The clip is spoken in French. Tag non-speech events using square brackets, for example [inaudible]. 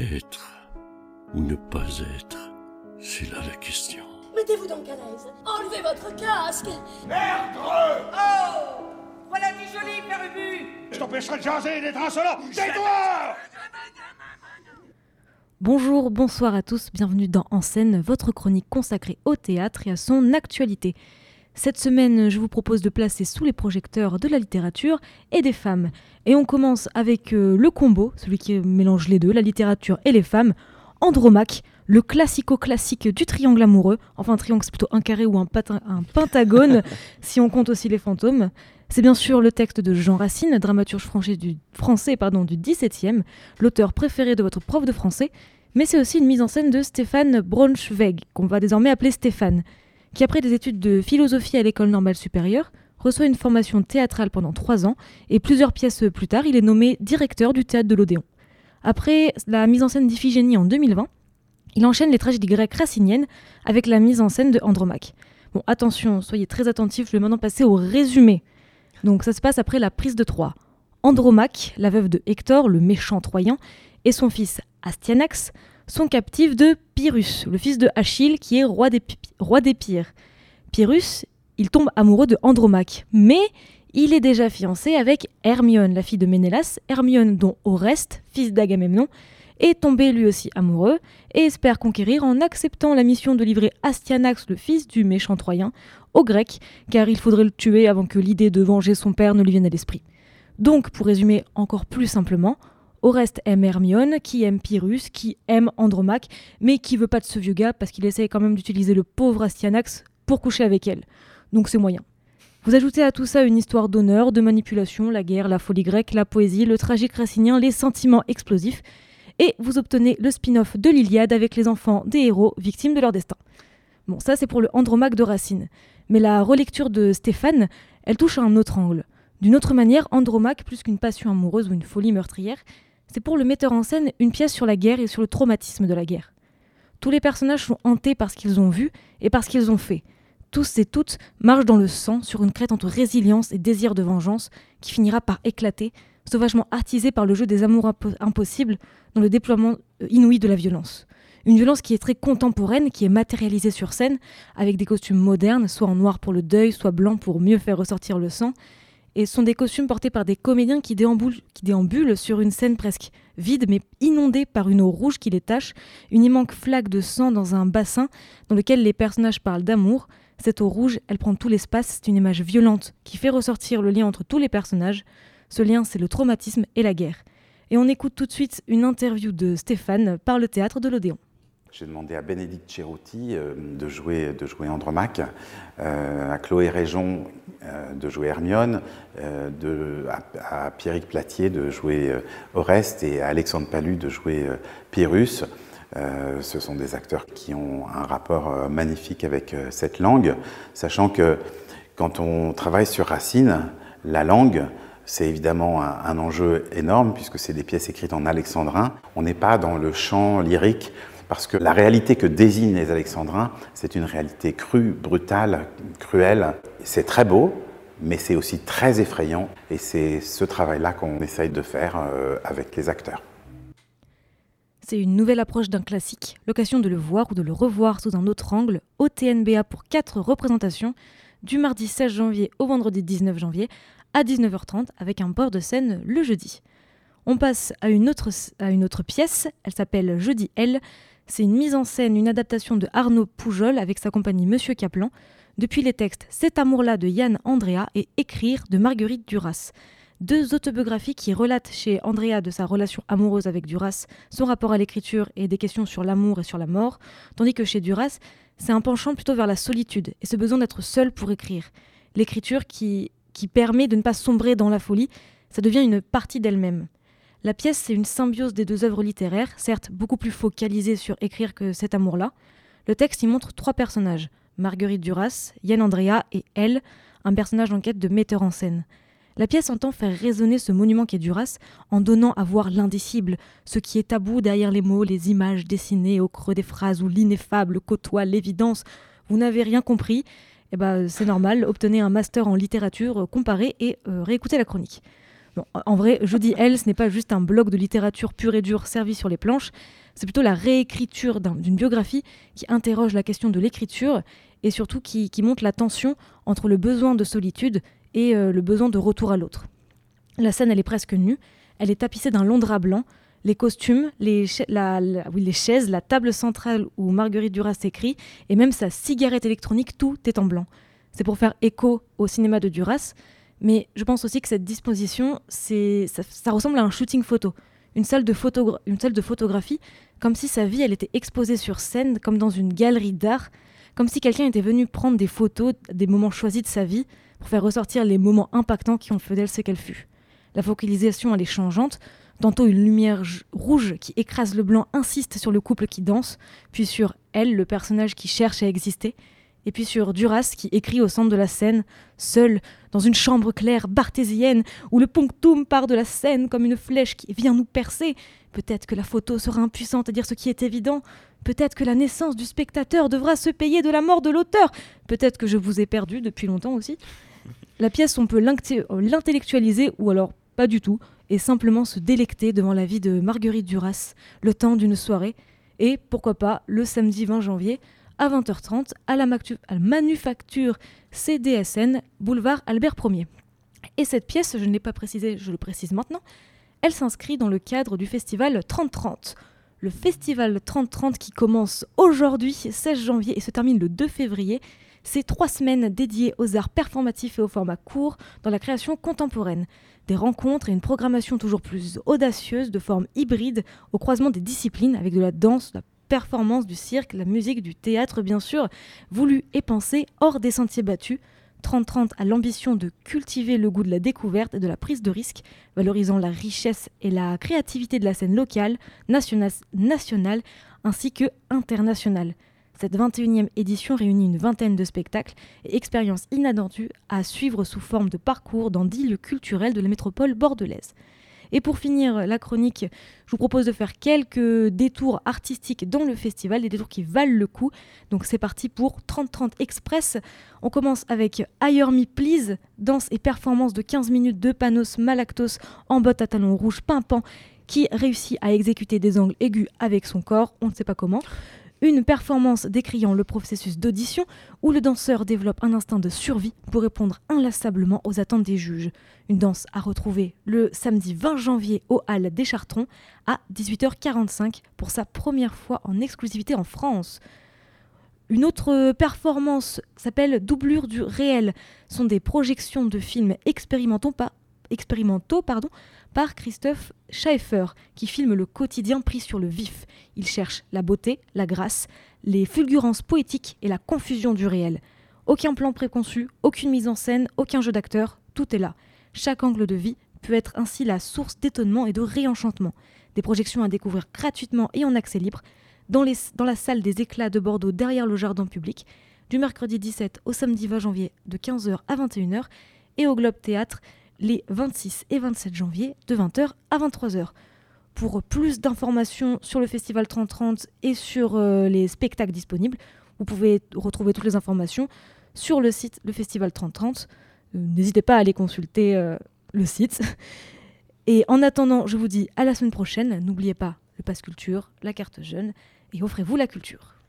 Être ou ne pas être, c'est là la question. Mettez-vous donc à l'aise. Enlevez votre casque. Merdreux Oh Voilà du joli, Père Ubu Je t'empêcherai de jaser et d'être insolent Tais-toi Bonjour, bonsoir à tous, bienvenue dans En scène, votre chronique consacrée au théâtre et à son actualité. Cette semaine, je vous propose de placer sous les projecteurs de la littérature et des femmes. Et on commence avec euh, le combo, celui qui mélange les deux, la littérature et les femmes, Andromaque, le classico-classique du triangle amoureux. Enfin, un triangle, c'est plutôt un carré ou un, pentagone, [laughs] si on compte aussi les fantômes. C'est bien sûr le texte de Jean Racine, dramaturge français du, français, pardon, du XVIIe, l'auteur préféré de votre prof de français, mais c'est aussi une mise en scène de Stéphane Braunschweig, qu'on va désormais appeler Stéphane, qui après des études de philosophie à l'école normale supérieure, reçoit une formation théâtrale pendant trois ans, et plusieurs pièces plus tard, il est nommé directeur du théâtre de l'Odéon. Après la mise en scène d'Iphigénie en 2020, il enchaîne les tragédies grecques raciniennes avec la mise en scène de Andromaque. Bon, attention, soyez très attentifs, je vais maintenant passer au résumé. Donc ça se passe après la prise de Troie. Andromaque, la veuve de Hector, le méchant Troyen, et son fils Astyanax sont captifs de Pyrrhus, le fils de Achille qui est roi des, roi. Pyrrhus, il tombe amoureux de Andromaque, mais il est déjà fiancé avec Hermione, la fille de Ménélas, Hermione dont Oreste, fils d'Agamemnon, est tombé lui aussi amoureux et espère conquérir en acceptant la mission de livrer Astyanax, le fils du méchant Troyen, aux Grecs, car il faudrait le tuer avant que l'idée de venger son père ne lui vienne à l'esprit. Donc, pour résumer encore plus simplement, Oreste aime Hermione, qui aime Pyrrhus, qui aime Andromaque, mais qui veut pas de ce vieux gars parce qu'il essaye quand même d'utiliser le pauvre Astyanax pour coucher avec elle. Donc c'est moyen. Vous ajoutez à tout ça une histoire d'honneur, de manipulation, la guerre, la folie grecque, la poésie, le tragique racinien, les sentiments explosifs, et vous obtenez le spin-off de l'Iliade avec les enfants des héros victimes de leur destin. Bon, ça c'est pour le Andromaque de Racine. Mais la relecture de Stéphane, elle touche à un autre angle. D'une autre manière, Andromaque, plus qu'une passion amoureuse ou une folie meurtrière, c'est pour le metteur en scène une pièce sur la guerre et sur le traumatisme de la guerre. Tous les personnages sont hantés par ce qu'ils ont vu et par ce qu'ils ont fait. Tous et toutes marchent dans le sang sur une crête entre résilience et désir de vengeance qui finira par éclater, sauvagement attisée par le jeu des amours impo- impossibles dans le déploiement euh, inouï de la violence. Une violence qui est très contemporaine, qui est matérialisée sur scène, avec des costumes modernes, soit en noir pour le deuil, soit blanc pour mieux faire ressortir le sang. Et sont des costumes portés par des comédiens qui déambulent, qui déambulent sur une scène presque vide, mais inondée par une eau rouge qui les tache, une immense flaque de sang dans un bassin dans lequel les personnages parlent d'amour. Cette eau rouge, elle prend tout l'espace, c'est une image violente qui fait ressortir le lien entre tous les personnages. Ce lien, c'est le traumatisme et la guerre. Et on écoute tout de suite une interview de Stéphane par le théâtre de l'Odéon. J'ai demandé à Bénédicte Cherouti euh, de, jouer, de jouer Andromaque, euh, à Chloé Réjon euh, de jouer Hermione, euh, à, à Pierrick Platier de jouer Oreste et à Alexandre Palu de jouer Pyrrhus. Ce sont des acteurs qui ont un rapport magnifique avec cette langue, sachant que quand on travaille sur Racine, la langue, c'est évidemment un, un enjeu énorme puisque c'est des pièces écrites en alexandrin. On n'est pas dans le chant lyrique parce que la réalité que désignent les alexandrins, c'est une réalité crue, brutale, cruelle. C'est très beau, mais c'est aussi très effrayant et c'est ce travail-là qu'on essaye de faire euh, avec les acteurs. C'est une nouvelle approche d'un classique, l'occasion de le voir ou de le revoir sous un autre angle, au TNBA pour quatre représentations, du mardi 16 janvier au vendredi 19 janvier, à 19h30, avec un port de scène le jeudi. On passe à une autre, pièce, elle s'appelle Jeudi L. C'est une mise en scène, une adaptation de Arnaud Poujol avec sa compagnie Monsieur Kaplan, depuis les textes Cet amour-là de Yann Andrea et Écrire de Marguerite Duras. Deux autobiographies qui relatent chez Andrea de sa relation amoureuse avec Duras, son rapport à l'écriture et des questions sur l'amour et sur la mort, tandis que chez Duras, c'est un penchant plutôt vers la solitude et ce besoin d'être seul pour écrire. L'écriture qui, qui permet de ne pas sombrer dans la folie, ça devient une partie d'elle-même. La pièce, c'est une symbiose des deux œuvres littéraires, certes beaucoup plus focalisée sur écrire que cet amour-là. Le texte y montre trois personnages, Marguerite Duras, Yann Andrea et elle, un personnage en quête de metteur en scène. La pièce entend faire résonner ce monument qu'est Duras en donnant à voir l'indicible, ce qui est tabou derrière les mots, les images dessinées au creux des phrases où l'ineffable côtoie l'évidence. Vous n'avez rien compris Eh ben, c'est normal, obtenez un master en littérature, comparez et euh, réécoutez la chronique. En vrai, je dis elle, ce n'est pas juste un blog de littérature pure et dure servi sur les planches, c'est plutôt la réécriture d'une biographie qui interroge la question de l'écriture et surtout qui, montre la tension entre le besoin de solitude et euh, le besoin de retour à l'autre. La scène, elle est presque nue, elle est tapissée d'un long drap blanc, les costumes, les, les chaises, la table centrale où Marguerite Duras écrit, et même sa cigarette électronique, tout est en blanc. C'est pour faire écho au cinéma de Duras, mais je pense aussi que cette disposition, ça, ressemble à un shooting photo, une salle, de une salle de photographie, comme si sa vie, elle était exposée sur scène, comme dans une galerie d'art, comme si quelqu'un était venu prendre des photos des moments choisis de sa vie pour faire ressortir les moments impactants qui ont fait d'elle ce qu'elle fut. La focalisation, elle est changeante. Tantôt une lumière rouge qui écrase le blanc insiste sur le couple qui danse, puis sur elle, le personnage qui cherche à exister, et puis sur Duras qui écrit au centre de la scène, seul, dans une chambre claire barthésienne, où le punctum part de la scène comme une flèche qui vient nous percer. Peut-être que la photo sera impuissante à dire ce qui est évident. Peut-être que la naissance du spectateur devra se payer de la mort de l'auteur. Peut-être que je vous ai perdu depuis longtemps aussi. La pièce, on peut l'intellectualiser ou alors pas du tout, et simplement se délecter devant la vie de Marguerite Duras, le temps d'une soirée, et pourquoi pas le samedi 20 janvier, à 20h30 à la, manufacture CDSN, boulevard Albert Ier. Et cette pièce, je ne l'ai pas précisé, je le précise maintenant, elle s'inscrit dans le cadre du festival 3030. Le festival 3030 qui commence aujourd'hui, 16 janvier, et se termine le 2 février, c'est trois semaines dédiées aux arts performatifs et au format court dans la création contemporaine. Des rencontres et une programmation toujours plus audacieuse de forme hybride au croisement des disciplines avec de la danse, de la performance du cirque, la musique, du théâtre bien sûr, voulu et pensé hors des sentiers battus. 3030 a l'ambition de cultiver le goût de la découverte et de la prise de risque, valorisant la richesse et la créativité de la scène locale, nationale, ainsi que internationale. Cette 21e édition réunit une vingtaine de spectacles et expériences inattendues à suivre sous forme de parcours dans dix lieux culturels de la métropole bordelaise. Et pour finir la chronique, je vous propose de faire quelques détours artistiques dans le festival, des détours qui valent le coup. Donc c'est parti pour 30-30 Express. On commence avec Hire Me Please, danse et performance de 15 minutes de Panos Malactos en bottes à talons rouges pimpants qui réussit à exécuter des angles aigus avec son corps, on ne sait pas comment. Une performance décriant le processus d'audition où le danseur développe un instinct de survie pour répondre inlassablement aux attentes des juges. Une danse à retrouver le samedi 20 janvier au Halles des Chartrons à 18h45 pour sa première fois en exclusivité en France. Une autre performance s'appelle Doublure du réel. Ce sont des projections de films expérimentaux, expérimentaux pardon, par Christophe Schaeffer, qui filme le quotidien pris sur le vif. Il cherche la beauté, la grâce, les fulgurances poétiques et la confusion du réel. Aucun plan préconçu, aucune mise en scène, aucun jeu d'acteur, tout est là. Chaque angle de vie peut être ainsi la source d'étonnement et de réenchantement. Des projections à découvrir gratuitement et en accès libre dans, dans la salle des éclats de Bordeaux derrière le jardin public, du mercredi 17 au samedi 20 janvier de 15h à 21h, et au Globe Théâtre les 26 et 27 janvier de 20h à 23h. Pour plus d'informations sur le Festival 3030 et sur euh, les spectacles disponibles, vous pouvez retrouver toutes les informations sur le site Le Festival 3030. Euh, n'hésitez pas à aller consulter euh, le site. Et en attendant, je vous dis à la semaine prochaine. N'oubliez pas le passe culture, la carte jeune et offrez-vous la culture.